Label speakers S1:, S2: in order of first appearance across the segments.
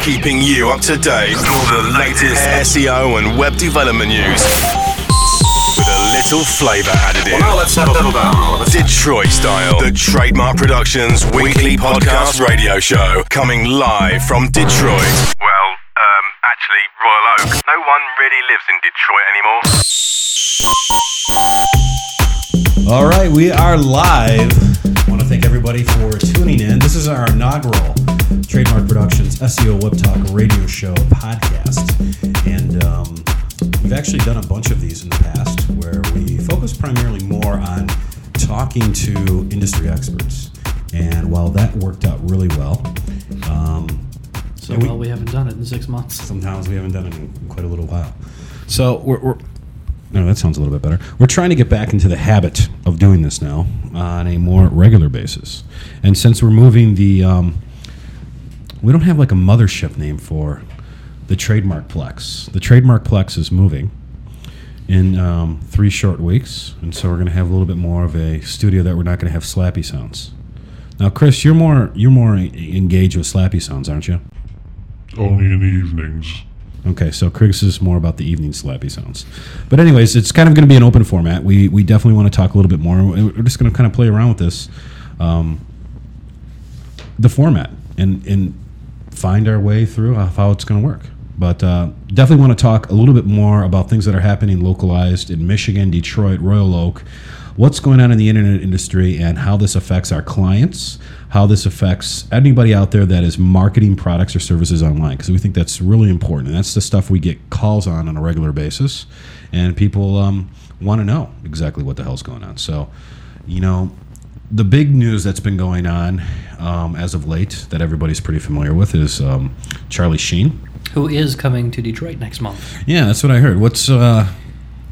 S1: keeping you up to date with all the latest SEO and web development news. With a little flavor added in.
S2: Well, let's settle down.
S1: Detroit Style, the Trademark Productions weekly podcast radio show, coming live from Detroit. Well, um, actually, Royal Oak. No one really lives in Detroit anymore.
S3: All right, we are live. I want to thank everybody for tuning in. This is our inaugural Trademark Productions SEO Web Talk radio show podcast. And um, we've actually done a bunch of these in the past where we focus primarily more on talking to industry experts. And while that worked out really well, um,
S4: So
S3: we-
S4: well, we haven't done it in six months.
S3: sometimes we haven't done it in quite a little while. So we're, we're no, that sounds a little bit better. We're trying to get back into the habit of doing this now on a more regular basis. And since we're moving the, um, we don't have like a mothership name for the trademark Plex. The trademark Plex is moving in um, three short weeks, and so we're going to have a little bit more of a studio that we're not going to have slappy sounds. Now, Chris, you're more you're more engaged with slappy sounds, aren't you?
S5: Only in the evenings.
S3: Okay, so Chris is more about the evening slappy sounds. But anyways, it's kind of going to be an open format. We we definitely want to talk a little bit more. We're just going to kind of play around with this, um, the format, and and find our way through how it's going to work. But uh, definitely want to talk a little bit more about things that are happening localized in Michigan, Detroit, Royal Oak, what's going on in the internet industry, and how this affects our clients, how this affects anybody out there that is marketing products or services online, because we think that's really important. And that's the stuff we get calls on on a regular basis, and people um, want to know exactly what the hell's going on. So, you know, the big news that's been going on um, as of late that everybody's pretty familiar with is um, Charlie Sheen.
S4: Who is coming to Detroit next month?
S3: Yeah, that's what I heard. What's uh,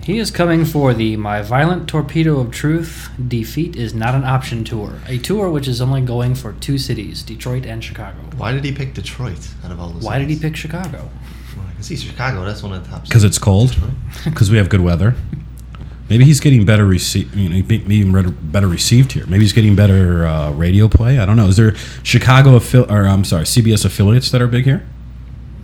S4: He is coming for the My Violent Torpedo of Truth Defeat is Not an Option tour. A tour which is only going for two cities, Detroit and Chicago.
S6: Why did he pick Detroit out of all those?
S4: Why did he pick Chicago?
S6: Well, I can see Chicago. That's one of the top.
S3: because it's cold? Because we have good weather. Maybe he's getting better received. You know, be- being better received here. Maybe he's getting better uh, radio play. I don't know. Is there Chicago affil- or I'm sorry, CBS affiliates that are big here?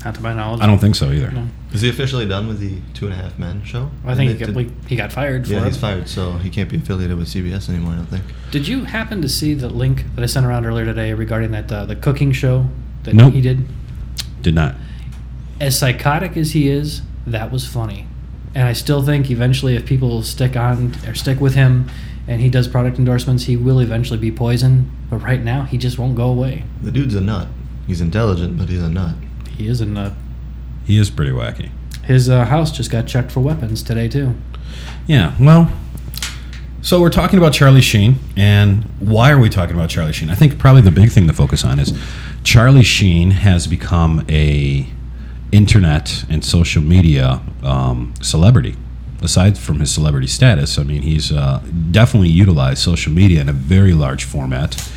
S4: Not to my knowledge.
S3: I don't think so either.
S4: No.
S6: Is he officially done with the Two and a Half Men show?
S4: I think he
S6: Did-
S4: got,
S6: did-
S4: we- he got fired for
S6: yeah,
S4: it.
S6: he's fired, so he can't be affiliated with CBS anymore. I don't think.
S4: Did you happen to see the link that I sent around earlier today regarding that uh, the cooking show that
S3: Nope.
S4: he did?
S3: Did not.
S4: As psychotic as he is, that was funny. And I still think eventually, if people stick on or stick with him, and he does product endorsements, he will eventually be poison. But right now, he just won't go away.
S6: The dude's a nut. He's intelligent, but he's a nut.
S4: He is a nut.
S3: He is pretty wacky.
S4: His uh, house just got checked for weapons today too.
S3: Yeah, well, so we're talking about Charlie Sheen, and why are we talking about Charlie Sheen? I think probably the big thing to focus on is Charlie Sheen has become a internet and social media um, celebrity. Aside from his celebrity status, I mean, he's uh, definitely utilized social media in a very large format,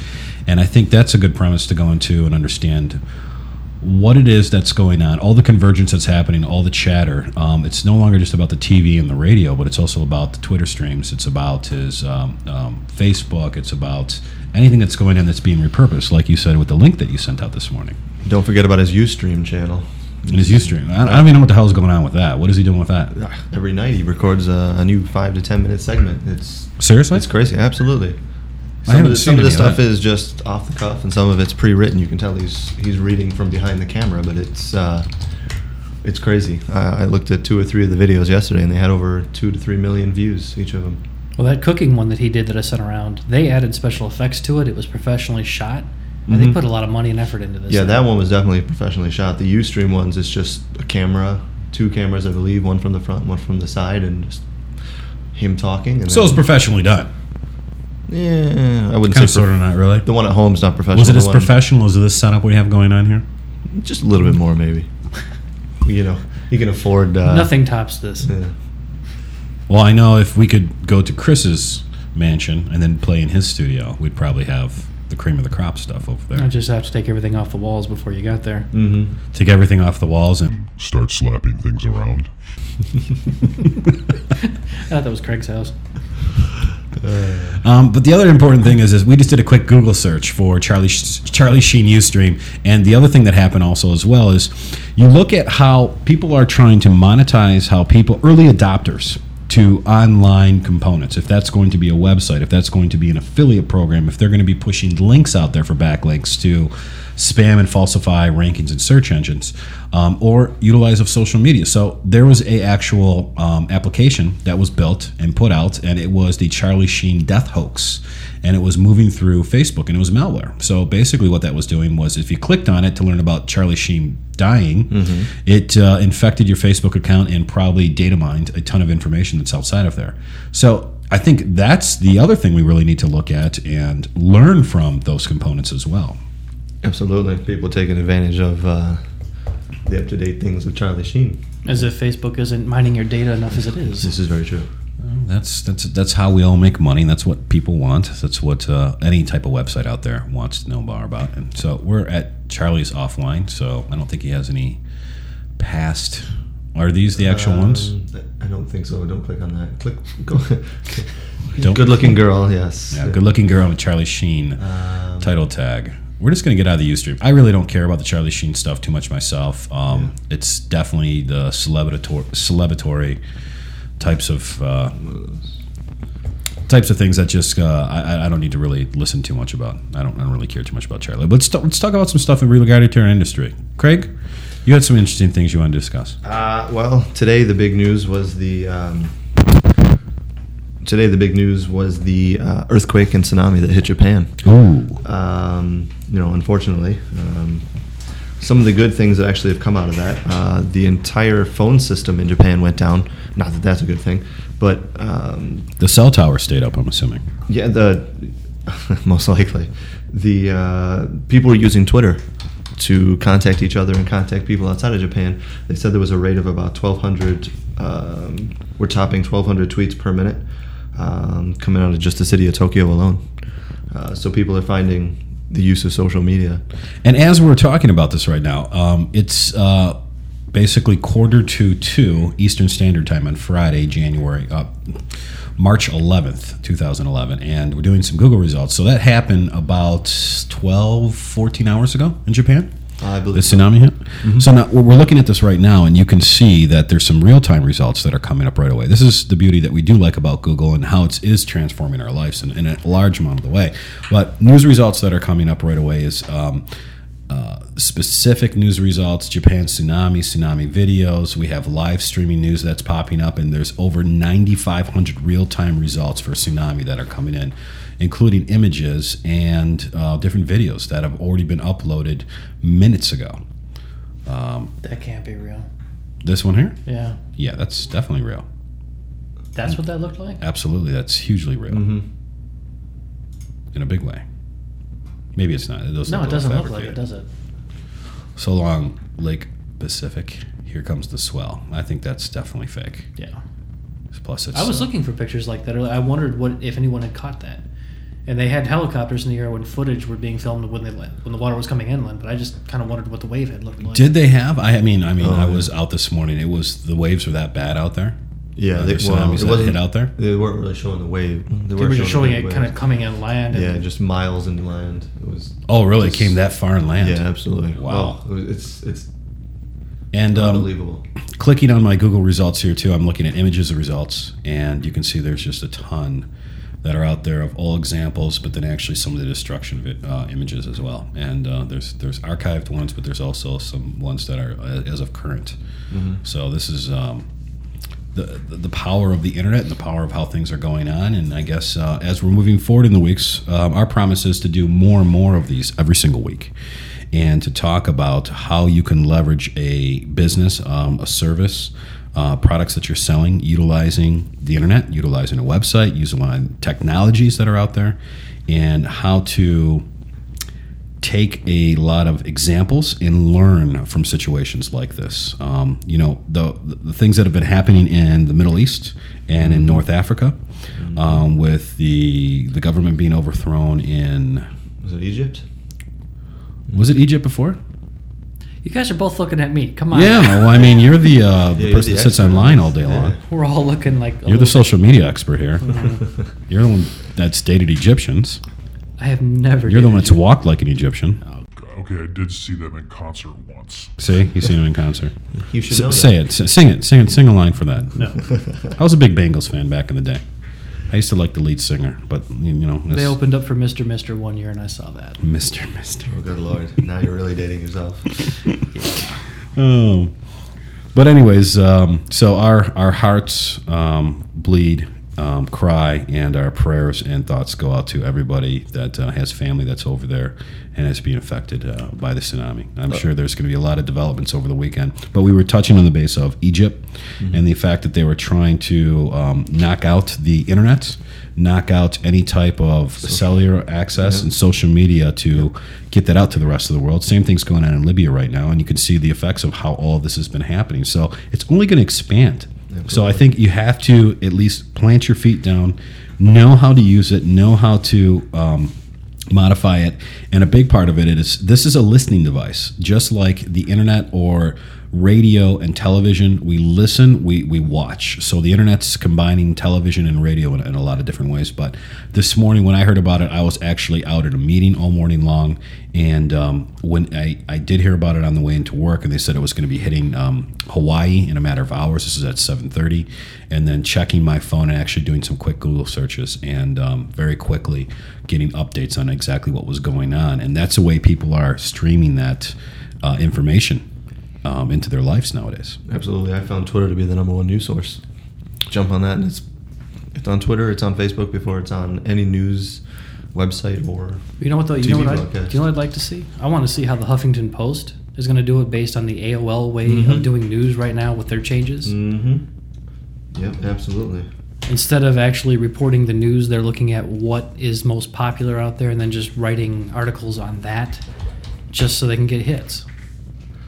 S3: and I think that's a good premise to go into and understand what it is that's going on, all the convergence that's happening, all the chatter. Um, it's no longer just about the TV and the radio, but it's also about the Twitter streams. It's about his um, um, Facebook. It's about anything that's going on that's being repurposed, like you said with the link that you sent out this morning.
S6: Don't forget about his UStream channel.
S3: And his Ustream. I, I don't even know what the hell is going on with that. What is he doing with that?
S6: Every night he records a, a new five to ten minute segment. It's
S3: Seriously?
S6: it's crazy. Absolutely.
S3: I
S6: Some
S3: haven't
S6: of the,
S3: seen
S6: some of the
S3: any of
S6: stuff
S3: that.
S6: is just off the cuff, and some of it's pre-written. You can tell he's he's reading from behind the camera, but it's uh, it's crazy. I, I looked at two or three of the videos yesterday, and they had over two to three million views each of them.
S4: Well, that cooking one that he did that I sent around, they added special effects to it. It was professionally shot. And they put a lot of money and effort into this.
S6: Yeah,
S4: thing.
S6: that one was definitely professionally shot. The UStream ones, it's just a camera, two cameras, I believe, one from the front, one from the side, and just him talking. And
S3: So it's professionally done.
S6: Yeah, I wouldn't
S3: Kind
S6: say
S3: sort of not really.
S6: the one at home is not professional.
S3: Was it as
S6: one-
S3: professional as this setup we have going on here?
S6: Just a little bit more, maybe. you know, you can afford uh,
S4: Nothing tops this.
S6: Yeah.
S3: Well, I know if we could go to Chris's mansion and then play in his studio, we'd probably have the cream of the crop stuff over there.
S4: I just have to take everything off the walls before you got there.
S6: Mm-hmm.
S3: Take everything off the walls and
S5: Start slapping things around.
S4: I thought that was Craig's house.
S3: Um, but the other important thing is, is we just did a quick Google search for Charlie Charlie Sheen UStream, and the other thing that happened also as well is you look at how people are trying to monetize how people early adopters to online components. If that's going to be a website, if that's going to be an affiliate program, if they're going to be pushing links out there for backlinks to spam and falsify rankings and search engines, um, or utilize of social media. So there was a actual um, application that was built and put out, and it was the Charlie Sheen death hoax, and it was moving through Facebook, and it was malware. So basically, what that was doing was, if you clicked on it to learn about Charlie Sheen dying, it uh, infected your Facebook account and probably data mined a ton of information that's outside of there. So I think that's the other thing we really need to look at and learn from those components as well.
S6: Absolutely, people taking advantage of uh, the up to date things of Charlie Sheen.
S4: As if Facebook isn't mining your data enough as it is.
S6: This is very true.
S3: That's that's that's how we all make money. That's what people want. That's what uh, any type of website out there wants to know more about. And so we're at Charlie's offline. So I don't think he has any past. Are these the actual ones?
S6: Um, I don't think so. Don't click on that. Click. Go.
S3: Don't-
S6: Good looking girl. Yes.
S3: Yeah, good looking girl with Charlie Sheen
S6: Um,
S3: title tag. We're just gonna get out of the Ustream. I really don't care about the Charlie Sheen stuff too much myself. Um, It's definitely the celebratory, celebratory types of uh, types of things that just uh, I, I don't need to really listen too much about. I don't, I don't really care too much about Charlie. But let's, t- let's talk about some stuff in regard to our industry. Craig, you had some interesting things you want to discuss.
S6: Uh, well, today the big news was the um, today the big news was the uh, earthquake and tsunami that hit Japan.
S3: Ooh,
S6: Um, you know, unfortunately, um, some of the good things that actually have come out of that, uh, the entire phone system in Japan went down. Not that that's a good thing, but um,
S3: the cell tower stayed up. I'm assuming.
S6: yeah, the most likely the uh, people were using Twitter to contact each other and contact people outside of Japan. They said there was a rate of about 1,200. Um, we're topping 1,200 tweets per minute um, coming out of just the city of Tokyo alone. Uh, so people are finding the use of social media.
S3: And as we're talking about this right now, um, it's uh, basically quarter to two Eastern Standard Time on Friday, January, uh, March 11th, 2011. And we're doing some Google results. So that happened about 12, 14 hours ago in Japan.
S6: I
S3: The
S6: believe so.
S3: tsunami hit. So now we're we're looking at this right now, and you can see that there's some real time results that are coming up right away. This is the beauty that we do like about Google and how it is transforming our lives in, in a large amount of the way. But news results that are coming up right away is. Um, uh, specific news results, Japan tsunami, tsunami videos. We have live streaming news that's popping up, and there's over 9,500 real time results for tsunami that are coming in, including images and uh, different videos that have already been uploaded minutes ago.
S4: That can't be real.
S3: This one here?
S4: Yeah.
S3: Yeah, that's definitely real.
S4: That's what that looked like?
S3: Absolutely, that's hugely real
S6: Mhm.
S3: in a big way. Maybe it's not. It doesn't
S4: no, it doesn't look like it, does it?
S3: So long, Lake Pacific. Here comes the swell. I think that's definitely fake.
S4: Yeah.
S3: Plus, it's.
S4: I was
S3: uh,
S4: looking for pictures like that. I wondered what if anyone had caught that. And they had helicopters in the air when footage were being filmed when they when the water was coming inland. But I just kind of wondered what the wave had looked like.
S3: Did they have? I, I mean, I mean,
S6: Oh,
S3: I
S6: yeah.
S3: was out this morning. It was the waves were that bad out there.
S6: Yeah, they,
S3: the
S6: well, it
S3: that
S6: wasn't
S3: hit out there.
S6: They weren't really showing the wave. They,
S4: They were just showing
S6: big
S4: it kind of coming inland. And
S6: Yeah, just miles inland. It was.
S3: Oh, really? It came that far inland.
S6: Yeah, absolutely.
S3: Wow.
S6: Well, it's it's
S3: And um,
S6: unbelievable.
S3: clicking on my Google results here too, I'm looking at images of results, and you can see there's just a ton that are out there of all examples, but then actually some of the destruction uh, images as well. And uh, there's there's archived ones, but there's also some ones that are uh, as of current. So this is um, the the the power of the internet and the power of how things are going on. And I guess uh, as we're moving forward in the weeks, um, our promise is to do more and more of these every single week, and to talk about how you can leverage a business, um, a service. Uh, products that you're selling, utilizing the internet, utilizing a website, utilizing technologies that are out there, and how to take a lot of examples and learn from situations like this. Um, you know, the, the things that have been happening in the Middle East and in North Africa, um, with the the government being overthrown in
S6: Was it Egypt?
S3: was it Egypt before?
S4: You guys are both looking at me. Come on.
S3: Yeah, well, I mean, you're the, uh, the
S6: you're
S3: person
S6: the
S3: that sits
S6: expert.
S3: online all day long.
S6: Yeah.
S4: We're all looking like. a
S3: You're the
S4: little
S3: social media expert here. You're the one that's dated Egyptians.
S4: I have never.
S3: You're the one
S4: dated
S3: that's walked like an Egyptian.
S5: Okay, I did see them in concert once.
S3: See, you seen him in concert.
S6: You should
S3: S-
S6: know.
S3: say
S6: that.
S3: it, S- sing it, sing it, sing a line for that.
S4: No.
S3: I was a big Bangles fan back in the day. I used to like the lead singer, but you you know,
S4: They opened up for Mr. Mister one year, and I saw that.
S3: Mr. Mister.
S6: Oh, good lord! Now you're really dating yourself.
S3: Oh, but anyways, um, so our our hearts um, bleed, um, cry, and our prayers and thoughts go out to everybody that uh, has family that's over there and is being affected uh, by the tsunami. I'm sure there's going to be a lot of developments over the weekend. But we were touching on the base of Egypt and the fact that they were trying to um, knock out the internet. Knock out any type of cellular access and social media to get that out to the rest of the world. Same thing's going on in Libya right now, and you can see the effects of how all of this has been happening. So it's only going to expand. So I think you have to at least plant your feet down, know how to use it, know how to um, modify it, and a big part of it is this is a listening device, just like the internet or radio and television. We listen, we we watch. So the internet's combining television and radio in, in a lot of different ways. But this morning when I heard about it, I was actually out at a meeting all morning long, and um, when I I did hear about it on the way into work, and they said it was going to be hitting um, Hawaii in a matter of hours. This is at 7:30, and then checking my phone and actually doing some quick Google searches, and um, very quickly getting updates on exactly what was going on. And that's the way people are streaming that uh, information um, into their lives nowadays.
S6: Absolutely, I found Twitter to be the number one news source. Jump on that, and it's it's on Twitter, it's on Facebook before it's on any news website or.
S4: You know what though? You know
S6: TV
S4: what? I,
S6: broadcast.
S4: do you know what I'd like to see? I want to see how the Huffington Post is going to do it based on the AOL way
S6: Mhm.
S4: of doing news right now with their changes.
S6: Mm-hmm. Yep, absolutely.
S4: Instead of actually reporting the news, they're looking at what is most popular out there and then just writing articles on that, just so they can get hits.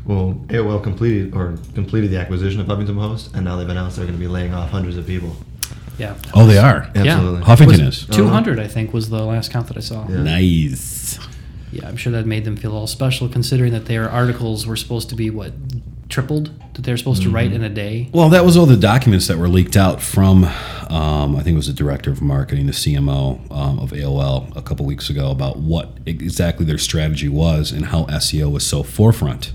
S6: Well, AOL completed or completed the acquisition of Huffington Post, and now they've announced they're going to be laying off hundreds of people.
S4: Yeah.
S3: Oh, they are.
S6: Absolutely.
S3: Huffington
S4: Was
S3: is.
S4: 200, I think, was the last count that I saw.
S6: Yeah.
S3: Nice.
S4: Yeah, I'm sure that made them feel all special, considering that their articles were supposed to be what tripled that they're supposed to write
S3: Mm-hmm.
S4: in a day.
S3: Well, that was all the documents that were leaked out from, um, I think it was the director of marketing, the CMO um, of AOL, a couple weeks ago about what exactly their strategy was and how SEO was so forefront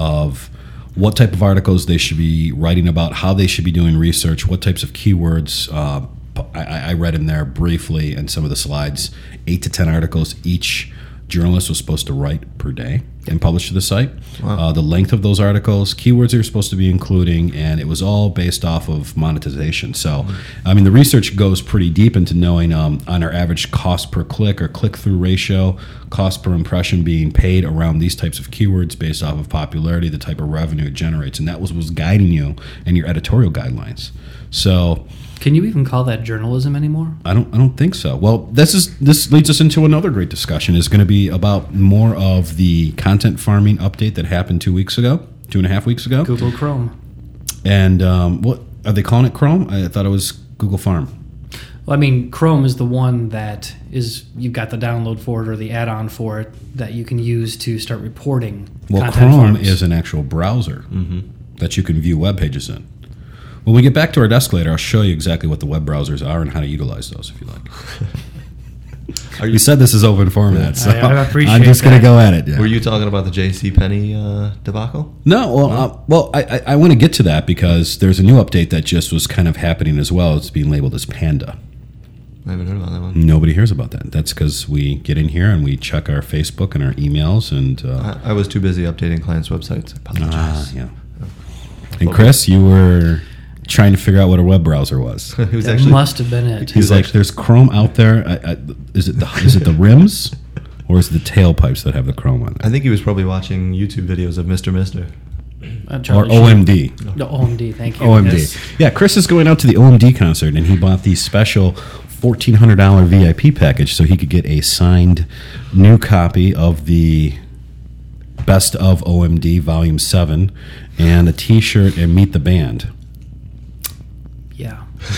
S3: of what type of articles they should be writing about, how they should be doing research, what types of keywords. Uh, I, I read in there briefly in some of the slides, eight to ten articles each journalist was supposed to write per day and publish to the site. Uh, the length of those articles, keywords you're supposed to be including, and it was all based off of monetization. So, I mean, the research goes pretty deep into knowing um, on our average cost per click or click through ratio, cost per impression being paid around these types of keywords based off of popularity, the type of revenue it generates, and that was was guiding you in your editorial guidelines. So.
S4: Can you even call that journalism anymore?
S3: I don't. I don't think so. Well, this is this leads us into another great discussion. Is going to be about more of the content farming update that happened two weeks ago, two and a half weeks ago.
S4: Google Chrome.
S3: And um, what are they calling it? Chrome? I thought it was Google Farm.
S4: Well, I mean, Chrome is the one that is you've got the download for it or the add-on for it that you can use to start reporting.
S3: Well,
S4: content
S3: Chrome
S4: farms.
S3: is an actual browser that you can view web pages in. When we get back to our desk later, I'll show you exactly what the web browsers are and how to utilize those, if you like. You
S6: you?
S3: said this is open format, so
S4: I- I appreciate
S3: I'm just going to go at it. Yeah.
S6: Were you talking about the J.C. Penney uh, debacle?
S3: No, well, uh, well, I, I, I want to get to that because there's a new update that just was kind of happening as well. It's being labeled as Panda.
S6: I haven't heard about that one.
S3: Nobody hears about that. That's because we get in here and we check our Facebook and our emails and uh,
S6: I, I was too busy updating clients' websites. I apologize.
S3: ah, yeah. And Chris, you were trying to figure out what a web browser was.
S6: it was
S4: That
S6: actually
S4: must have been it.
S3: He's like, "There's Chrome out there. I, I, is it the is it the rims, or is it the tailpipes that have the Chrome on
S6: I think he was probably watching YouTube videos of Mr. Mister.
S4: Uh,
S3: or
S4: Charlie Sheen.
S3: OMD?"
S4: No, OMD. Thank you.
S3: OMD.
S4: Yes.
S3: Yeah, Chris is going out to the OMD concert, and he bought the special fourteen hundred dollar VIP package so he could get a signed new copy of the Best of OMD Volume Seven, and a T-shirt and meet the band.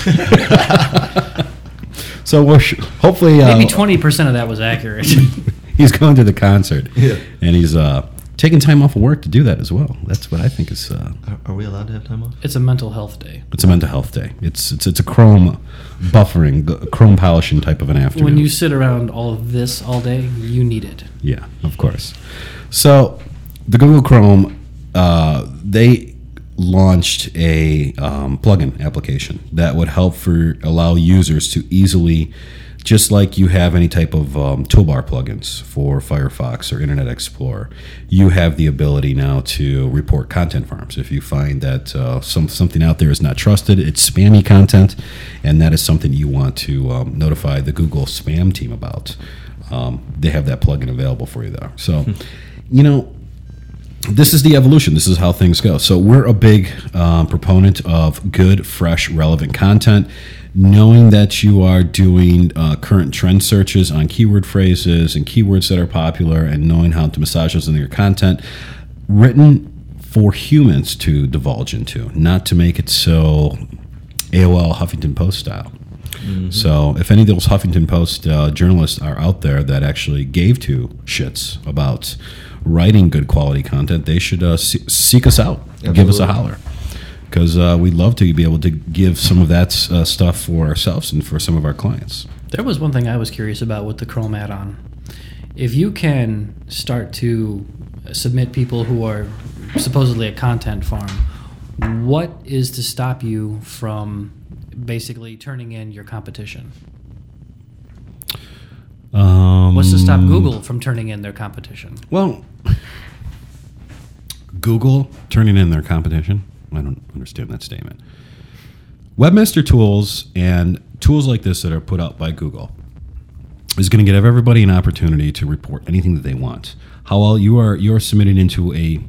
S4: Yeah.
S3: So we're sh- hopefully uh,
S4: Maybe twenty percent of that was accurate.
S3: he's going to the concert,
S6: Yeah.
S3: and he's uh, taking time off of work to do that as well. That's what I think is. Uh,
S6: Are, are we allowed to have time off?
S4: It's a mental health day.
S3: it's a mental health day. It's it's it's a Chrome buffering, Chrome polishing type of an afternoon.
S4: When you sit around all of this all day, you need it.
S3: Yeah, of course. So, the Google Chrome, uh, they launched a um, plugin application that would help for allow users to easily, just like you have any type of um, toolbar plugins for Firefox or Internet Explorer, you have the ability now to report content farms. If you find that uh, some something out there is not trusted, it's spammy content, and that is something you want to um, notify the Google spam team about um, they have that plugin available for you there. So, you know, this is the evolution. This is how things go. So we're a big um, proponent of good, fresh, relevant content. Knowing that you are doing uh, current trend searches on keyword phrases and keywords that are popular, and knowing how to massage those into your content, written for humans to divulge into, not to make it so AOL Huffington Post style. So, if any of those Huffington Post uh, journalists are out there that actually gave two shits about writing good quality content, they should uh, se- seek us out, give us a holler, because uh, we'd love to be able to give some of that uh, stuff for ourselves and for some of our clients.
S4: There was one thing I was curious about with the Chrome add-on. If you can start to submit people who are supposedly a content farm, what is to stop you from basically turning in your competition?
S3: Um,
S4: What's to stop Google from turning in their competition?
S3: Well, Google turning in their competition. I don't understand that statement. Webmaster Tools and tools like this that are put out by Google is going to give everybody an opportunity to report anything that they want. How well you are you are submitted into a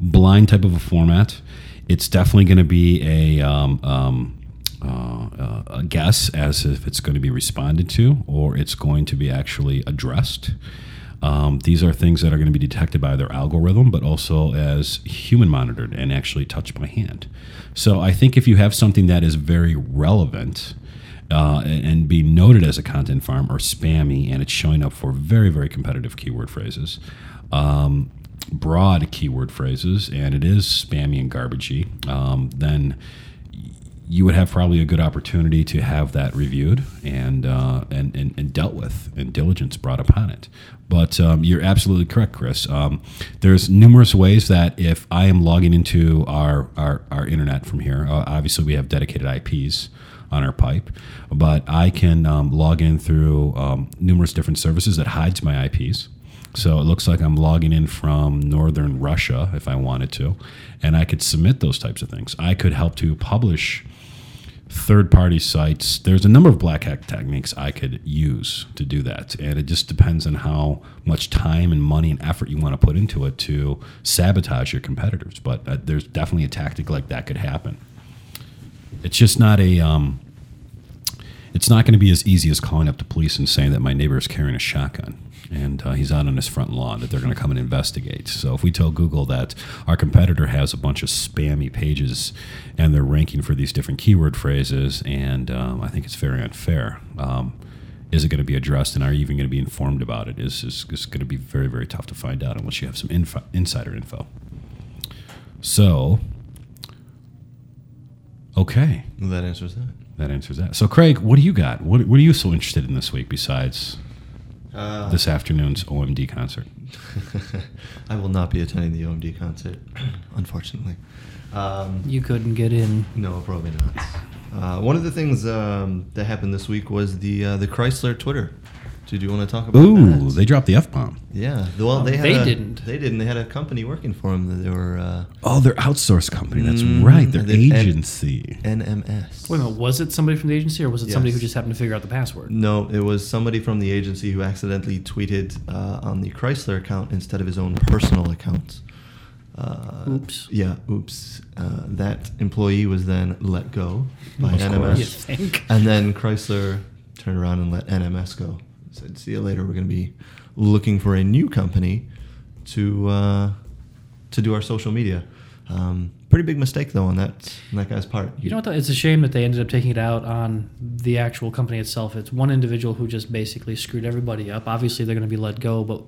S3: blind type of a format. It's definitely going to be a um, um, uh, uh, a guess as if it's going to be responded to or it's going to be actually addressed. Um, these are things that are going to be detected by their algorithm, but also as human monitored and actually touched by hand. So I think if you have something that is very relevant uh, and, being noted as a content farm or spammy, and it's showing up for very, very competitive keyword phrases, um, broad keyword phrases, and it is spammy and garbagey, um, then you would have probably a good opportunity to have that reviewed and uh, and, and, and dealt with and diligence brought upon it. But um, you're absolutely correct, Chris. Um, there's numerous ways that if I am logging into our our, our internet from here, uh, obviously we have dedicated IPs on our pipe, but I can um, log in through um, numerous different services that hides my IPs. So it looks like I'm logging in from northern Russia if I wanted to, and I could submit those types of things. I could help to publish third party sites. There's a number of black hat techniques I could use to do that. And it just depends on how much time and money and effort you want to put into it to sabotage your competitors. But uh, there's definitely a tactic like that could happen. It's just not a. Um, it's not going to be as easy as calling up the police and saying that my neighbor is carrying a shotgun and uh, he's out on his front lawn that they're going to come and investigate. So if we tell Google that our competitor has a bunch of spammy pages and they're ranking for these different keyword phrases, and um, I think it's very unfair. Um, is it going to be addressed, and are you even going to be informed about it? Is is, is going to be very very tough to find out unless you have some info, insider info. So, okay,
S6: that answers that.
S3: that answers that. So, Craig, what do you got? What, what are you so interested in this week besides
S6: Uh,
S3: this afternoon's OMD concert?
S6: I will not be attending the OMD concert, unfortunately. Um,
S4: You couldn't get in.
S6: no, probably not. Uh, one of the things um, that happened this week was the uh, the Chrysler Twitter. Did you want to talk about
S3: Ooh,
S6: that?
S3: they dropped the F bomb.
S6: yeah. Well, they had
S4: They
S6: a-
S4: didn't.
S6: They didn't. They had a company working for them that they were uh,
S3: Oh, their outsourced company. That's
S6: Mhm.
S3: right. Their
S6: The- and-
S3: agency.
S6: NMS.
S4: Wait a minute, was it somebody from the agency or was it somebody who
S6: Yes.
S4: just happened to figure out the password?
S6: No, it was somebody from the agency who accidentally tweeted uh, on the Chrysler account instead of his own personal account. Uh,
S4: Oops.
S6: Yeah, oops. Uh, that employee was then let go by
S3: Of
S6: NMS.
S3: course.
S4: You think?
S6: And then Chrysler turned around and let NMS go. Said, "See you later. We're going to be looking for a new company to uh, to do our social media." Um, pretty big mistake though on that on that guy's part.
S4: You know what? Though? It's a shame that they ended up taking it out on the actual company itself. It's one individual who just basically screwed everybody up. Obviously, they're going to be let go, but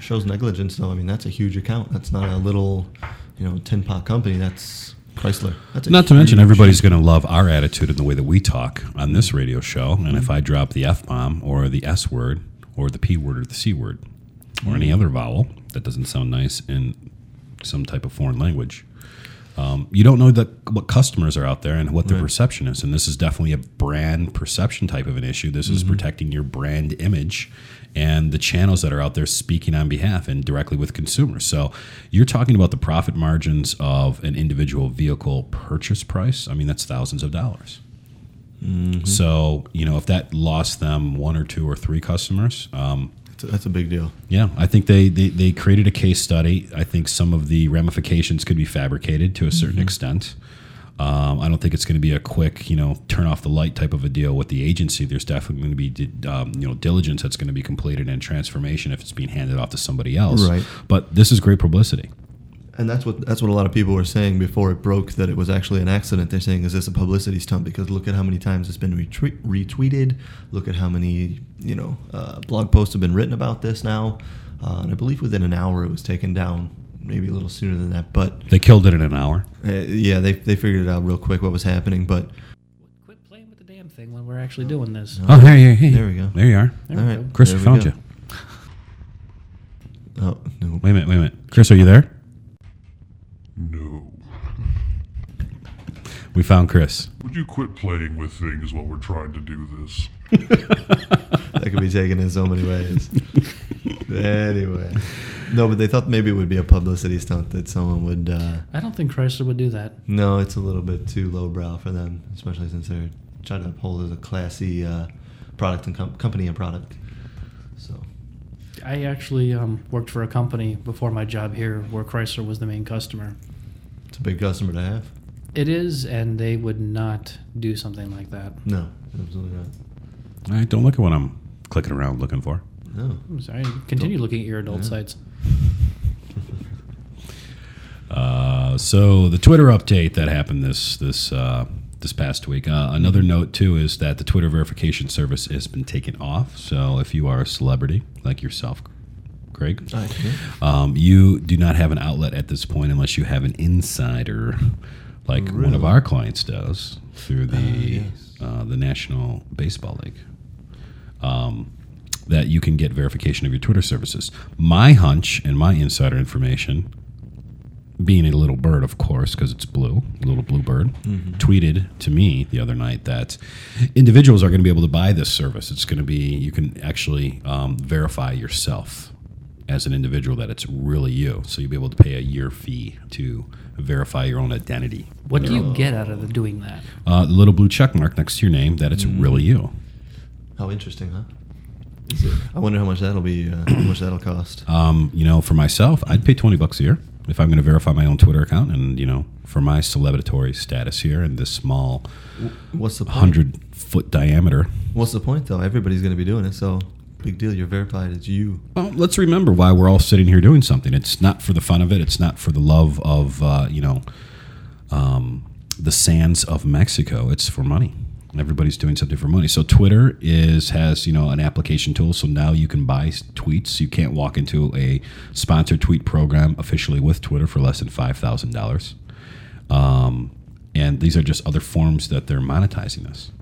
S6: shows negligence though. I mean, that's a huge account. That's not a little, you know, tin pot company. That's Chrysler. That's
S3: Not to mention, everybody's going to love our attitude and the way that we talk on this radio show. And if I drop the F bomb or the S word or the P word or the C word or any other vowel that doesn't sound nice in some type of foreign language, um, you don't know that what customers are out there and what their
S6: Right.
S3: perception is. And this is definitely a brand perception type of an issue. This is protecting your brand image and the channels that are out there speaking on behalf and directly with consumers. So you're talking about the profit margins of an individual vehicle purchase price. I mean, that's thousands of dollars. So, you know, if that lost them one or two or three customers, um,
S6: That's a, big deal.
S3: yeah, I think they, they, they created a case study. I think some of the ramifications could be fabricated to a certain extent. Um, I don't think it's going to be a quick, you know, turn off the light type of a deal with the agency. There's definitely going to be, um, you know, diligence that's going to be completed and transformation if it's being handed off to somebody else.
S6: Right.
S3: But this is great publicity.
S6: And that's what that's what a lot of people were saying before it broke that it was actually an accident. They're saying, "Is this a publicity stunt?" Because look at how many times it's been retweet, retweeted. Look at how many you know uh, blog posts have been written about this now. Uh, and I believe within an hour it was taken down. Maybe a little sooner than that, but
S3: They killed it in an hour.
S6: uh, yeah, they they figured it out real quick what was happening. But
S4: Quit playing with the damn thing when we're actually doing this.
S3: Oh, hey, hey, hey.
S6: There we go.
S3: There you are.
S4: There
S6: all
S4: we
S6: right,
S4: go.
S3: Chris,
S6: there
S3: we
S6: we
S3: found
S6: go.
S3: you.
S6: Oh no,
S3: Wait a minute, wait a minute. Chris, are you there?
S5: No.
S3: We found Chris.
S5: Would you quit playing with things while we're trying to do this?
S6: that could be taken in so many ways. anyway, no, but they thought maybe it would be a publicity stunt that someone would. Uh,
S4: I don't think Chrysler would do that.
S6: no, it's a little bit too lowbrow for them, especially since they're trying to uphold as a classy uh, product and com- company and product. So
S4: I actually um, worked for a company before my job here where Chrysler was the main customer.
S6: it's a big customer to have.
S4: It is, and they would not do something like that.
S6: No, absolutely not.
S3: All right, don't look at what I'm clicking around looking for.
S6: No.
S4: I'm sorry. Continue looking at your adult
S6: Yeah.
S4: sites.
S3: Uh, so the Twitter update that happened this this uh, this past week. Uh, another note too is that the Twitter verification service has been taken off. So if you are a celebrity like yourself, Craig,
S6: All right,
S3: um, you do not have an outlet at this point unless you have an insider, like one of our clients does through the
S6: yes.
S3: uh, the National Baseball League. Um, that you can get verification of your Twitter services. My hunch and my insider information, being a little bird, of course, because it's blue, little blue bird, tweeted to me the other night that individuals are going to be able to buy this service. It's going to be you can actually um, verify yourself as an individual that it's really you. So you'll be able to pay a year fee to verify your own identity.
S4: What do you get out of the, doing that?
S3: Uh, the little blue check mark next to your name that it's really you.
S6: How interesting, huh? It- I wonder how much that'll be. Uh, how much that'll cost.
S3: Um, you know, for myself, I'd pay twenty bucks a year if I'm going to verify my own Twitter account, and you know, for my celebratory status here in this small
S6: What's the
S3: hundred foot diameter.
S6: What's the point though? Everybody's going to be doing it, so big deal. You're verified. It's you.
S3: Well, let's remember why we're all sitting here doing something. It's not for the fun of it. It's not for the love of uh, you know um, the sands of Mexico. It's for money. Everybody's doing something for money. So Twitter is has you know an application tool. So now you can buy tweets. You can't walk into a sponsored tweet program officially with Twitter for less than five thousand dollars. Um, and these are just other forms that they're monetizing this.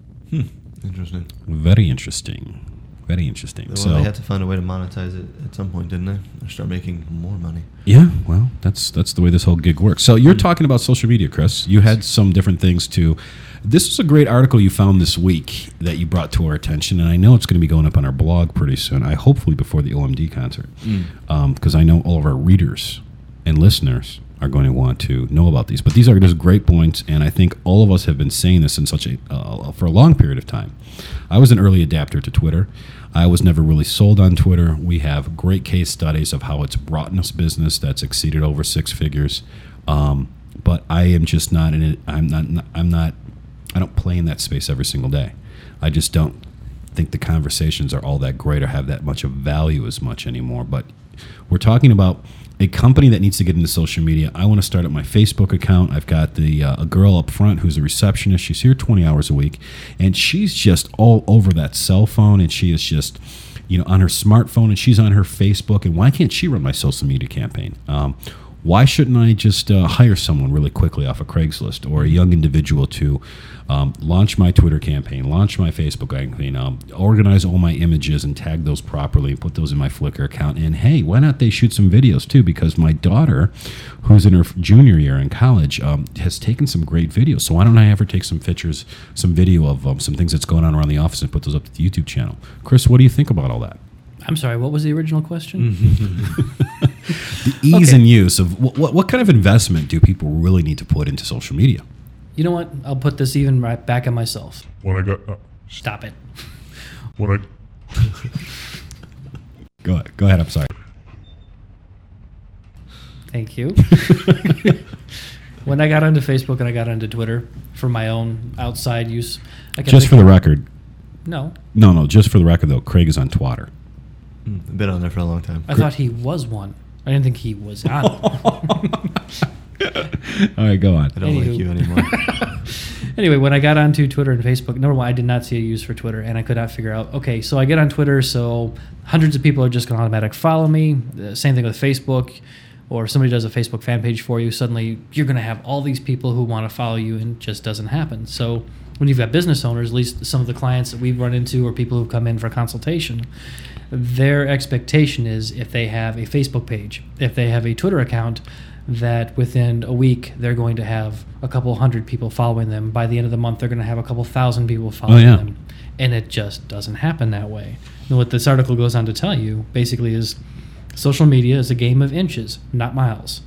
S6: Interesting.
S3: Very interesting. Very interesting.
S6: Well,
S3: so
S6: they had to find a way to monetize it at some point, didn't they? Or start making more money.
S3: Yeah, well, that's that's the way this whole gig works. So you're mm. talking about social media, Chris. You had some different things to. This was a great article you found this week that you brought to our attention, and I know it's going to be going up on our blog pretty soon. I hopefully before the OMD concert, mm. um, because I know all of our readers and listeners are going to want to know about these. But these are just great points, and I think all of us have been saying this in such a uh, for a long period of time. I was an early adapter to Twitter. I was never really sold on Twitter. We have great case studies of how it's brought us business that's exceeded over six figures. Um, but I am just not in it. I'm not. I'm not. I don't play in that space every single day. I just don't think the conversations are all that great or have that much of value as much anymore. But we're talking about a company that needs to get into social media. I want to start up my Facebook account. I've got the uh, a girl up front who's a receptionist. She's here 20 hours a week, and she's just all over that cell phone, and she is just you know, on her smartphone, and she's on her Facebook. And why can't she run my social media campaign? Um, why shouldn't I just uh, hire someone really quickly off of Craigslist or a young individual to um, launch my Twitter campaign, launch my Facebook campaign, um, organize all my images and tag those properly and put those in my Flickr account? And hey, why not they shoot some videos too? Because my daughter, who's in her junior year in college, um, has taken some great videos. So why don't I ever take some pictures, some video of um, some things that's going on around the office and put those up to the YouTube channel? Chris, what do you think about all that?
S4: I'm sorry. What was the original question?
S3: the ease
S4: Okay.
S3: and use of what, what, what kind of investment do people really need to put into social media?
S4: You know what? I'll put this even right back on myself.
S5: When I got uh,
S4: Stop it.
S5: when I
S3: Go ahead. Go ahead. I'm sorry.
S4: Thank you. when I got onto Facebook and I got onto Twitter for my own outside use, I kept
S3: Just for the record.
S4: No,
S3: No, no. Just for the record, though, Craig is on Twitter.
S6: Mm, been on there for a long time.
S4: I thought he was one. I didn't think he was on.
S3: All right, go on.
S6: I don't like you anymore.
S4: anyway, when I got onto Twitter and Facebook, number one, I did not see a use for Twitter, and I could not figure out. Okay, so I get on Twitter, so hundreds of people are just going to automatic follow me. The same thing with Facebook, or somebody does a Facebook fan page for you. Suddenly, you're going to have all these people who want to follow you, and it just doesn't happen. So when you've got business owners, at least some of the clients that we've run into, or people who come in for consultation, their expectation is if they have a Facebook page, if they have a Twitter account, that within a week they're going to have a couple hundred people following them. By the end of the month, they're going to have a couple thousand people oh, following
S3: yeah.
S4: them. And it just doesn't happen that way. And what this article goes on to tell you basically is social media is a game of inches, not miles.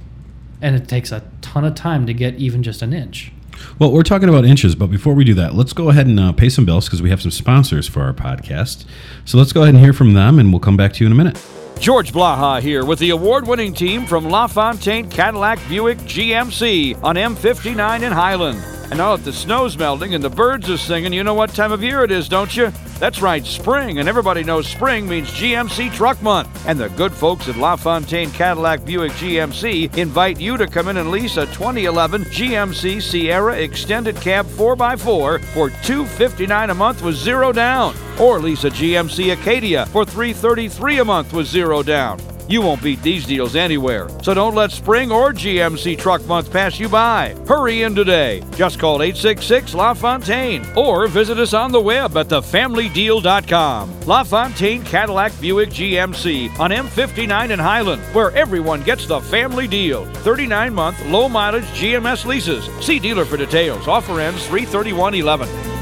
S4: And it takes a ton of time to get even just an inch.
S3: Well, we're talking about inches, but before we do that, let's go ahead and uh, pay some bills because we have some sponsors for our podcast. So let's go ahead and hear from them, and we'll come back to you in a minute.
S2: George Blaha here with the award winning team from LaFontaine Cadillac Buick GMC on M59 in Highland. And now that the snow's melting and the birds are singing, you know what time of year it is, don't you? That's right, spring, and everybody knows spring means GMC Truck Month. And the good folks at LaFontaine Cadillac Buick GMC invite you to come in and lease a 2011 GMC Sierra Extended Cab 4x4 for 259 a month with zero down. Or lease a GMC Acadia for 333 a month with zero down. You won't beat these deals anywhere. So don't let spring or GMC truck month pass you by. Hurry in today. Just call 866 LaFontaine or visit us on the web at thefamilydeal.com. LaFontaine Cadillac Buick GMC on M59 in Highland, where everyone gets the family deal. 39 month low mileage GMS leases. See dealer for details. Offer ends three
S7: thirty one eleven. 11.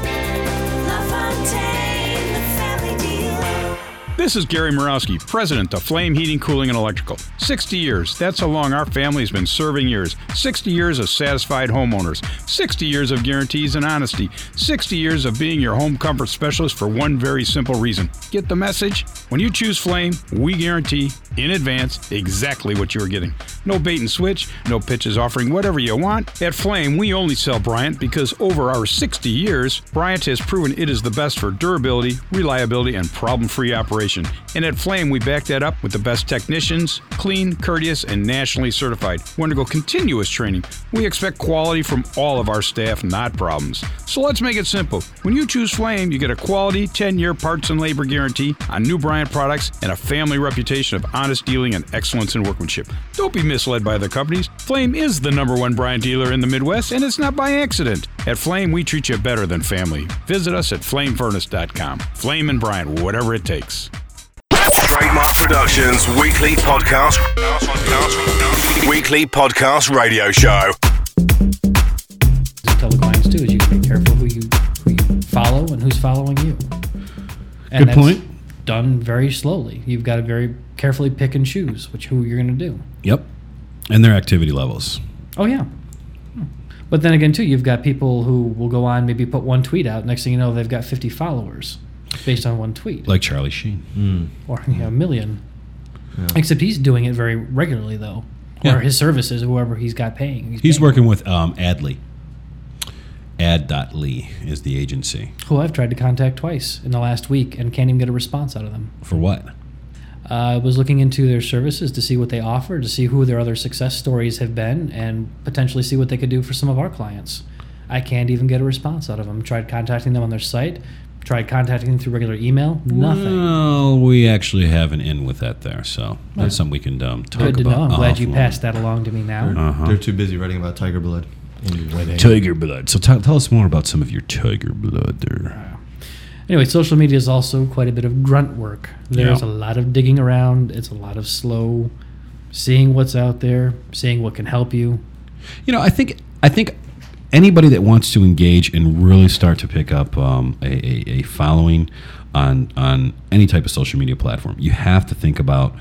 S8: This is Gary Morowski, president of Flame Heating, Cooling, and Electrical. 60 years. That's how long our family has been serving yours. 60 years of satisfied homeowners. 60 years of guarantees and honesty. 60 years of being your home comfort specialist for one very simple reason. Get the message? When you choose Flame, we guarantee in advance exactly what you're getting. No bait and switch, no pitches offering whatever you want. At Flame, we only sell Bryant because over our 60 years, Bryant has proven it is the best for durability, reliability, and problem free operation. And at Flame, we back that up with the best technicians, clean, courteous, and nationally certified, undergo continuous training. We expect quality from all of our staff, not problems. So let's make it simple. When you choose Flame, you get a quality 10 year parts and labor guarantee on new Bryant products and a family reputation of honest dealing and excellence in workmanship. Don't be misled by other companies. Flame is the number one Bryant dealer in the Midwest, and it's not by accident. At Flame, we treat you better than family. Visit us at flamefurnace.com. Flame and Bryant, whatever it takes.
S1: Trademark Productions weekly podcast. Weekly podcast radio show.
S4: to tell the clients too is you can be careful who you who you follow and who's following you. And
S3: Good
S4: that's
S3: point.
S4: Done very slowly. You've got to very carefully pick and choose which who you're going to do.
S3: Yep. And their activity levels.
S4: Oh yeah. But then again, too, you've got people who will go on maybe put one tweet out. Next thing you know, they've got 50 followers based on one tweet,
S3: Like Charlie Sheen.
S4: or you know, a million. Except he's doing it very regularly, though.
S3: Yeah.
S4: Or his services, whoever he's got paying.
S3: He's
S4: paying.
S3: working with um, Adley. Ad.ly is the agency.
S4: Who I've tried to contact twice in the last week and can't even get a response out of them.
S3: For what?
S4: I was looking into their services to see what they offer, to see who their other success stories have been, and potentially see what they could do for some of our clients. I can't even get a response out of them. Tried contacting them on their site, Tried contacting them through regular email. Nothing.
S3: Well, we actually have an in with that there, so that's something we can um, talk
S4: Good to
S3: about.
S4: know. I'm glad you
S3: offline.
S4: passed that along to me now.
S3: Uh-huh.
S6: They're too busy writing about tiger blood. in your wedding.
S3: Tiger blood. So t- tell us more about some of your tiger blood there.
S4: Anyway, social media is also quite a bit of grunt work. There's
S3: Yeah.
S4: a lot of digging around. It's a lot of slow seeing what's out there, seeing what can help you.
S3: You know, I think I think anybody that wants to engage and really start to pick up um, a, a, a following on on any type of social media platform, you have to think about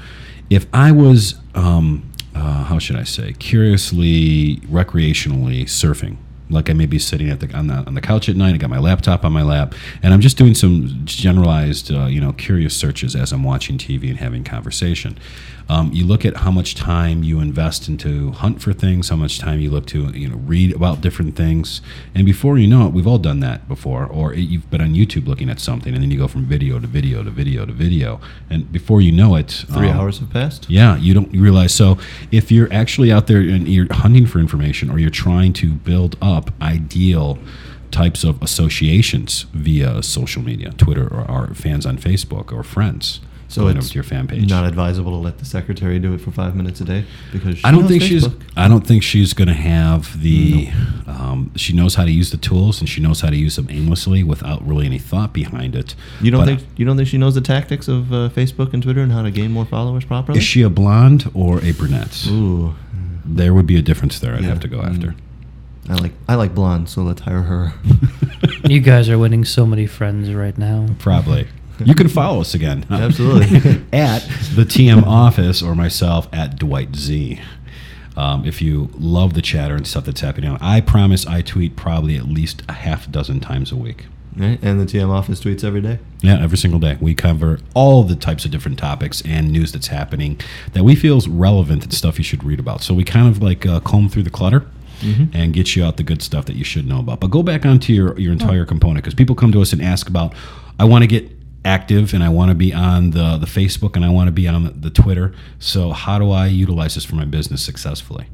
S3: if I was um, uh, how should I say curiously recreationally surfing. Like I may be sitting at the on, the on the couch at night. I got my laptop on my lap, and I'm just doing some generalized, uh, you know, curious searches as I'm watching TV and having conversation. Um, you look at how much time you invest into hunt for things, how much time you look to you know read about different things, and before you know it, we've all done that before. Or it, you've been on YouTube looking at something, and then you go from video to video to video to video, and before you know it,
S6: Three
S3: um,
S6: hours have passed.
S3: yeah, you don't realize. So, if you're actually out there and you're hunting for information, or you're trying to build up ideal types of associations via social media, Twitter, or, or fans on Facebook, or friends,
S6: So
S3: going
S6: it's
S3: over to your fan page.
S6: not advisable to let the secretary do it for five minutes a day because she
S3: I don't
S6: knows
S3: think she's. I don't think she's going to have the. Um, she knows how to use the tools, and she knows how to use them aimlessly without really any thought behind it.
S6: You don't
S3: But,
S6: think you don't think she knows the tactics of uh, Facebook and Twitter and how to gain more followers properly?
S3: Is she a blonde or a brunette?
S6: Ooh,
S3: There would be a difference there. I'd
S6: Yeah.
S3: have to go after.
S6: Mm. I like I like blonde, so let's hire her.
S4: You guys are winning so many friends right now.
S3: Probably. You can follow us again.
S6: Absolutely.
S3: at the TM office or myself at Dwight Z. Um, if you love the chatter and stuff that's happening, on, I promise I tweet probably at least a half dozen times a week.
S6: right? And the TM office tweets every day.
S3: Yeah, every single day. We cover all the types of different topics and news that's happening that we feel is relevant and stuff you should read about. So we kind of like uh, comb through the clutter and get you out the good stuff that you should know about. But go back onto your, your entire component because people come to us and ask about, I want to get active and I want to be on the, the Facebook and I want to be on the, the Twitter. So how do I utilize this for my business successfully?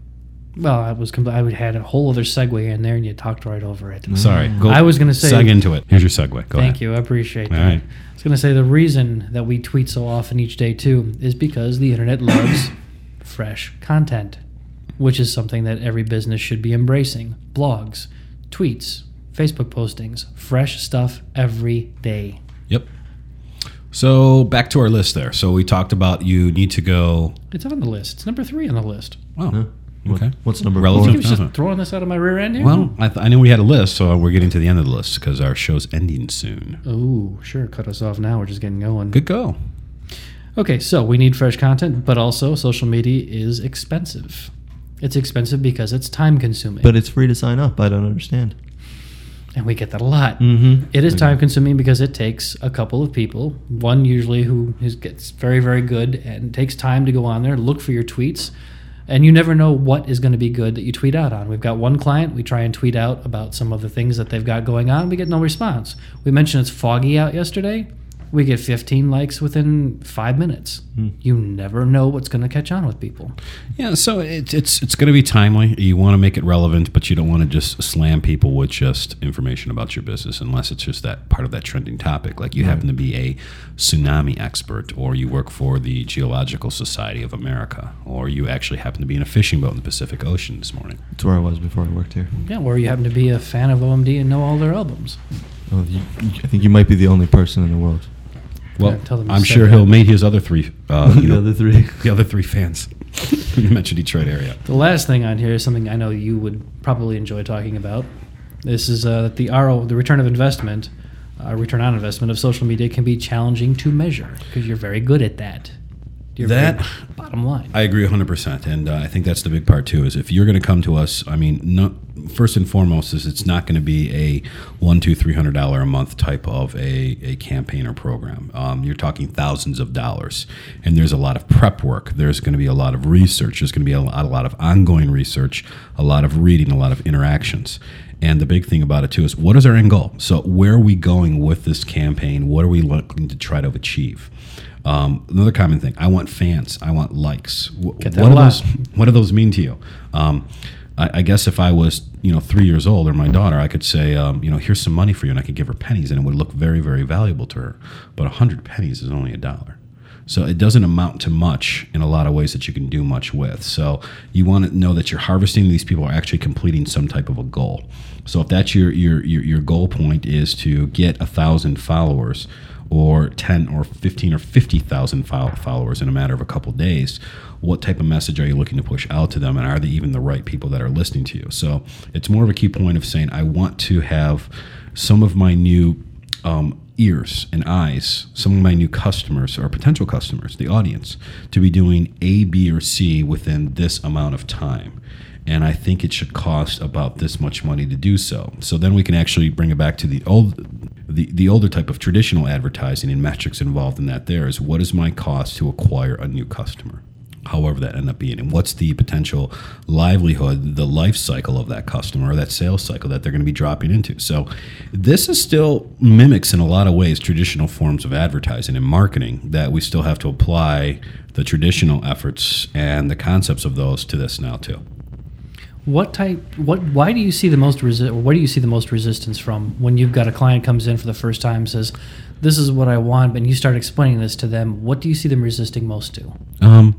S4: Well, I was compl- I would had a whole other segue in there, and you talked right over it. Mm.
S3: Sorry. Go
S4: I was gonna say-
S3: Seg into it. Here's your segue. Go
S4: Thank
S3: ahead.
S4: you. I appreciate
S3: All
S4: that.
S3: right.
S4: I was going to say the reason that we tweet so often each day, too, is because the internet loves fresh content, which is something that every business should be embracing. Blogs, tweets, Facebook postings, fresh stuff every day.
S3: Yep. So back to our list there. So we talked about you need to go.
S4: It's on the list. It's number three on the list.
S3: Oh,
S6: Huh? What-
S3: okay.
S6: What's number
S3: Relative
S4: I
S6: four?
S4: just
S3: Uh-huh.
S4: throwing this out of my rear end here.
S3: Well, I, th- I knew we had a list, so we're getting to the end of the list because our show's ending soon.
S4: oh, sure. Cut us off now. We're just getting going.
S3: Good go.
S4: Okay, so we need fresh content, but also social media is expensive. It's expensive because it's time consuming.
S6: But it's free to sign up. I don't understand.
S4: And we get that a lot.
S6: Mm-hmm.
S4: It is time consuming because it takes a couple of people, one usually who is, gets very, very good and takes time to go on there, look for your tweets, and you never know what is going to be good that you tweet out on. We've got one client, we try and tweet out about some of the things that they've got going on, we get no response. We mentioned it's foggy out yesterday. We get 15 likes within five minutes. Hmm. You never know what's going to catch on with people.
S3: Yeah, so it, it's it's going to be timely. You want to make it relevant, but you don't want to just slam people with just information about your business, unless it's just that part of that trending topic. Like you happen to be a tsunami expert, or you work for the Geological Society of America, or you actually happen to be in a fishing boat in the Pacific Ocean this morning.
S6: That's where I was before I worked here.
S4: Yeah, or you happen to be a fan of OMD and know all their albums.
S6: Oh, you, I think you might be the only person in the world.
S3: Well,
S4: Yeah, tell them
S3: I'm sure
S4: that.
S3: he'll meet his other three, uh, you
S6: the
S3: know,
S6: other three.
S3: the other three fans. you mentioned Detroit area.
S4: The last thing on here is something I know you would probably enjoy talking about. This is uh, the RO, the return of investment, uh, return on investment of social media can be challenging to measure because you're very good at that. You're
S3: That-
S4: bottom line.
S3: I agree 100%. And uh, I think that's the big part, too, is if you're going to come to us, I mean, no, first and foremost is it's not going to be a one, two, three hundred dollar a month type of a, a campaign or program. Um, you're talking thousands of dollars. And there's a lot of prep work. There's going to be a lot of research. There's going to be a lot, a lot of ongoing research, a lot of reading, a lot of interactions. And the big thing about it too is what is our end goal? So where are we going with this campaign? What are we looking to try to achieve? Um, another common thing: I want fans. I want likes. What do those What do those mean to you? Um, I, I guess if I was, you know, three years old or my daughter, I could say, um, you know, here's some money for you, and I could give her pennies, and it would look very, very valuable to her. But a hundred pennies is only a dollar. So it doesn't amount to much in a lot of ways that you can do much with. So you want to know that you're harvesting these people are actually completing some type of a goal. So if that's your your your, your goal point is to get a thousand followers or 10 or 15 or 50,000 followers in a matter of a couple days, what type of message are you looking to push out to them and are they even the right people that are listening to you? So it's more of a key point of saying I want to have some of my new um, ears and eyes, some of my new customers or potential customers, the audience, to be doing A, B, or C within this amount of time. And I think it should cost about this much money to do so. So then we can actually bring it back to the old, the, the older type of traditional advertising and metrics involved in that. There is what is my cost to acquire a new customer however that end up being and what's the potential livelihood the life cycle of that customer or that sales cycle that they're going to be dropping into so this is still mimics in a lot of ways traditional forms of advertising and marketing that we still have to apply the traditional efforts and the concepts of those to this now too
S4: What type? What? Why do you see the most resi- or What do you see the most resistance from when you've got a client comes in for the first time says, "This is what I want," and you start explaining this to them? What do you see them resisting most to?
S3: Um,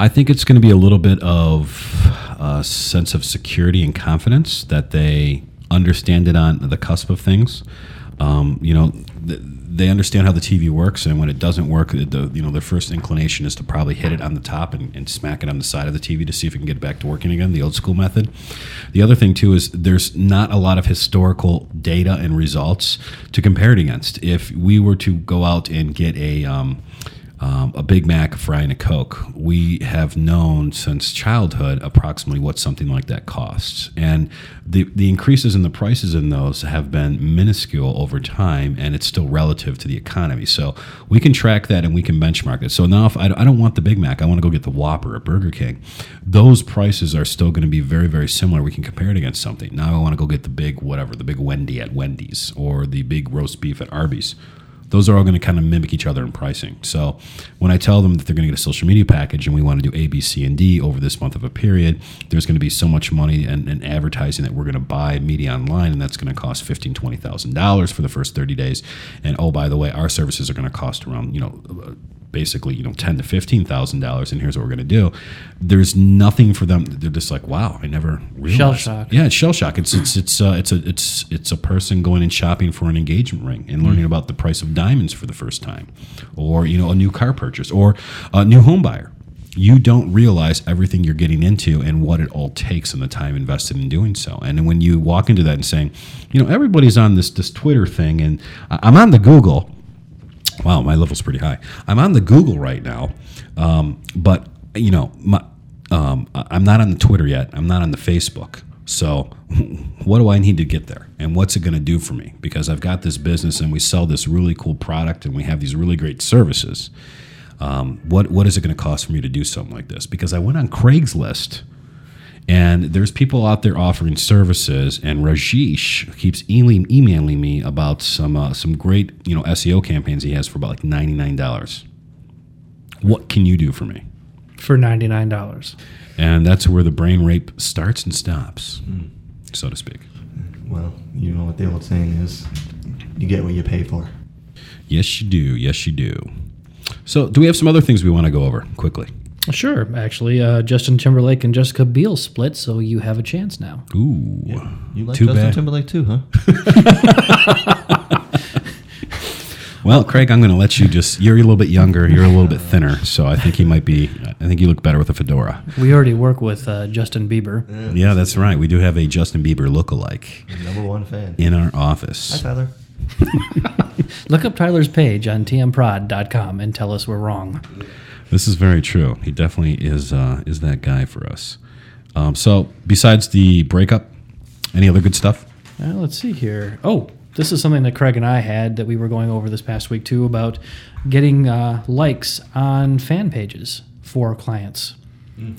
S3: I think it's going to be a little bit of a sense of security and confidence that they understand it on the cusp of things. Um, you know, th- they understand how the TV works, and when it doesn't work, the you know their first inclination is to probably hit it on the top and, and smack it on the side of the TV to see if it can get back to working again. The old school method. The other thing too is there's not a lot of historical data and results to compare it against. If we were to go out and get a um, um, a Big Mac, a fry, and a Coke. We have known since childhood approximately what something like that costs, and the the increases in the prices in those have been minuscule over time, and it's still relative to the economy. So we can track that and we can benchmark it. So now, if I, I don't want the Big Mac, I want to go get the Whopper at Burger King. Those prices are still going to be very very similar. We can compare it against something. Now I want to go get the big whatever, the big Wendy at Wendy's or the big roast beef at Arby's those are all going to kind of mimic each other in pricing. So when I tell them that they're going to get a social media package and we want to do A, B, C, and D over this month of a period, there's going to be so much money and, and advertising that we're going to buy media online, and that's going to cost fifteen, twenty thousand dollars for the first thirty days. And oh, by the way, our services are going to cost around you know. Basically, you know, ten to fifteen thousand dollars, and here's what we're going to do. There's nothing for them. They're just like, wow, I never realized.
S4: Shell shock.
S3: Yeah, it's shell shock. It's it's it's uh, it's a it's it's a person going and shopping for an engagement ring and learning about the price of diamonds for the first time, or you know a new car purchase or a new home buyer. You don't realize everything you're getting into and what it all takes and the time invested in doing so. And when you walk into that and saying, you know, everybody's on this this Twitter thing, and I'm on the Google. Wow, my level's pretty high. I'm on the Google right now, um, but you know, my, um, I'm not on the Twitter yet. I'm not on the Facebook. So, what do I need to get there, and what's it going to do for me? Because I've got this business, and we sell this really cool product, and we have these really great services. Um, what what is it going to cost for me to do something like this? Because I went on Craigslist and there's people out there offering services, and Rajesh keeps emailing, emailing me about some uh, some great you know SEO campaigns he has for about like ninety nine dollars. What can you do for me?
S4: For ninety nine dollars.
S3: And that's where the brain rape starts and stops, so to speak.
S6: Well, you know what the old saying is you get what you pay for.
S3: Yes, you do. Yes, you do. So, do we have some other things we want to go over quickly?
S4: Sure, actually, uh, Justin Timberlake and Jessica Biel split, so you have a chance now.
S3: Ooh,
S6: You like
S3: Too
S6: Justin
S3: bad.
S6: Timberlake too, huh?
S3: Well, Craig, I'm going to let you just. You're a little bit younger. You're a little bit thinner, so I think he might be. I think you look better with a fedora.
S4: We already work with uh, Justin Bieber.
S3: Yeah, that's right. We do have a Justin Bieber lookalike
S6: Number one fan.
S3: in our office. Hi.
S6: Tyler.
S4: Look up Tyler's page on tmprod.com and tell us we're wrong.
S3: This is very true. He definitely is uh, is that guy for us. Um, so, besides the breakup, any other good stuff?
S4: Uh, let's see here. Oh, this is something that Craig and I had that we were going over this past week too about getting uh, likes on fan pages for clients.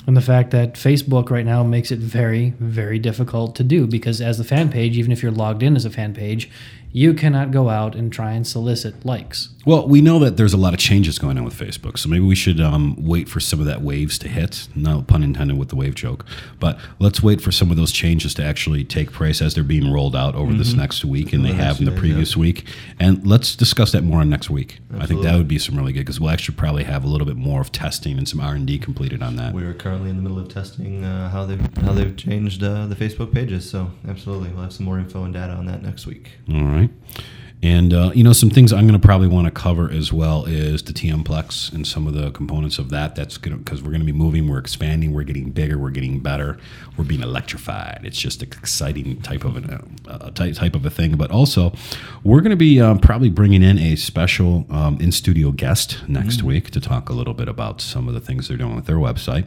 S4: And the fact that Facebook right now makes it very, very difficult to do because as the fan page, even if you're logged in as a fan page, You cannot go out and try and solicit likes.
S3: Well, we know that there's a lot of changes going on with Facebook, so maybe we should um, wait for some of that waves to hit. No pun intended with the wave joke, but let's wait for some of those changes to actually take place as they're being rolled out over this next week, and they
S6: The
S3: have
S6: next
S3: in the
S6: day,
S3: previous week. And let's discuss that more on next week. I think that would be some really good because we'll actually probably have a little bit more of testing and some R and D completed on that.
S6: We're currently in the middle of testing uh, how they've how they've changed uh, the Facebook pages. So absolutely, we'll have some more info and data on that next week.
S3: All right right? And uh, you know some things I'm going to probably want to cover as well is the TM Plex and some of the components of that. That's going because we're going to be moving, we're expanding, we're getting bigger, we're getting better, we're being electrified. It's just an exciting type of a uh, type type of a thing. But also, we're going to be um, probably bringing in a special um, in studio guest next week to talk a little bit about some of the things they're doing with their website.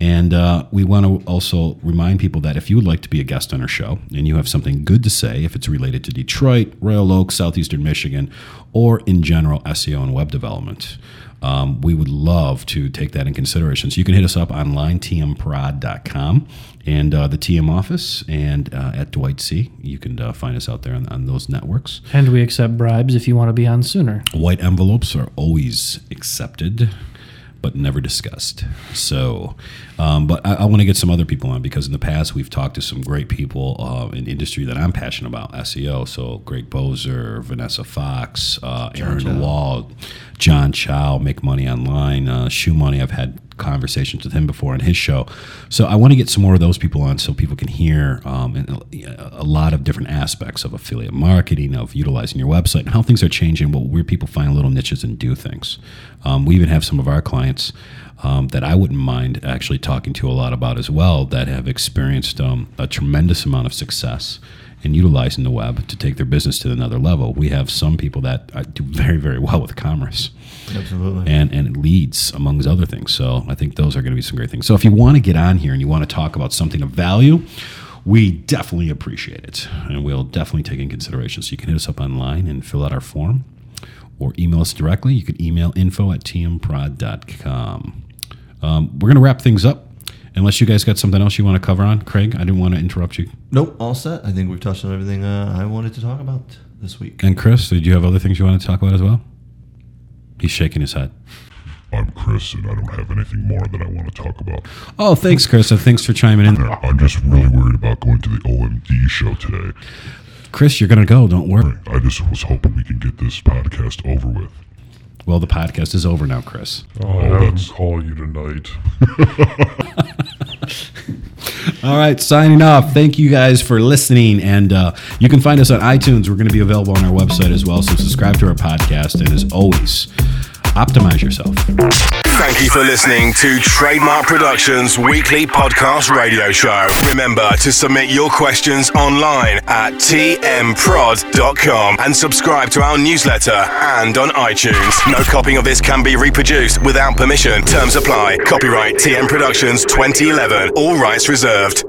S3: And uh, we want to also remind people that if you would like to be a guest on our show and you have something good to say, if it's related to Detroit, Royal Oak, Southeastern Michigan, or in general SEO and web development, um, we would love to take that in consideration. So you can hit us up online, tmprod.com, and uh, the TM office, and uh, at Dwight Z. You can uh, find us out there on, on those networks.
S4: And we accept bribes if you want to be on sooner.
S3: White envelopes are always accepted, but never discussed. So, um, but I, I want to get some other people on because in the past we've talked to some great people uh, in the industry that I'm passionate about, SEO. So, Greg Boser, Vanessa Fox, uh, Aaron
S6: Chow.
S3: Wall, John Chow, Make Money Online, uh, Shoe Money. I've had conversations with him before on his show. So I want to get some more of those people on so people can hear um, a, a lot of different aspects of affiliate marketing, of utilizing your website, and how things are changing, where people find little niches and do things. Um, we even have some of our clients um, that I wouldn't mind actually talking to a lot about as well that have experienced um, a tremendous amount of success in utilizing the web to take their business to another level. We have some people that uh, do very, very well with commerce
S6: Absolutely.
S3: and and leads amongst other things. So I think those are going to be some great things. So if you want to get on here and you want to talk about something of value, we definitely appreciate it, and we'll definitely take in consideration. So you can hit us up online and fill out our form, or email us directly. You can email info at tmprod.com. Um, we're going to wrap things up. Unless you guys got something else you want to cover on, Craig, I didn't want to interrupt you.
S6: Nope, all set. I think we've touched on everything uh, I wanted to talk about this week.
S3: And Chris, did you have other things you want to talk about as well? He's shaking his head.
S5: I'm Chris, and I don't have anything more that I want to talk about.
S3: Oh, thanks, Chris, and thanks for chiming in.
S5: Yeah, I'm just really worried about going to the OMD show today.
S3: Chris, you're going to go. Don't worry.
S5: I just was hoping we could get this podcast over with.
S3: Well, the podcast is over now, Chris.
S5: Oh,
S9: I'll have them
S5: that's
S9: call you tonight.
S3: All right, signing off. Thank you guys for listening. And uh, you can find us on iTunes. We're going to be available on our website as well. So subscribe to our podcast. And as always, optimize yourself.
S1: Thank you for listening to Trademark Productions weekly podcast radio show. Remember to submit your questions online at tmprod.com and subscribe to our newsletter and on iTunes. No copying of this can be reproduced without permission. Terms apply. Copyright TM Productions 2011. All rights reserved.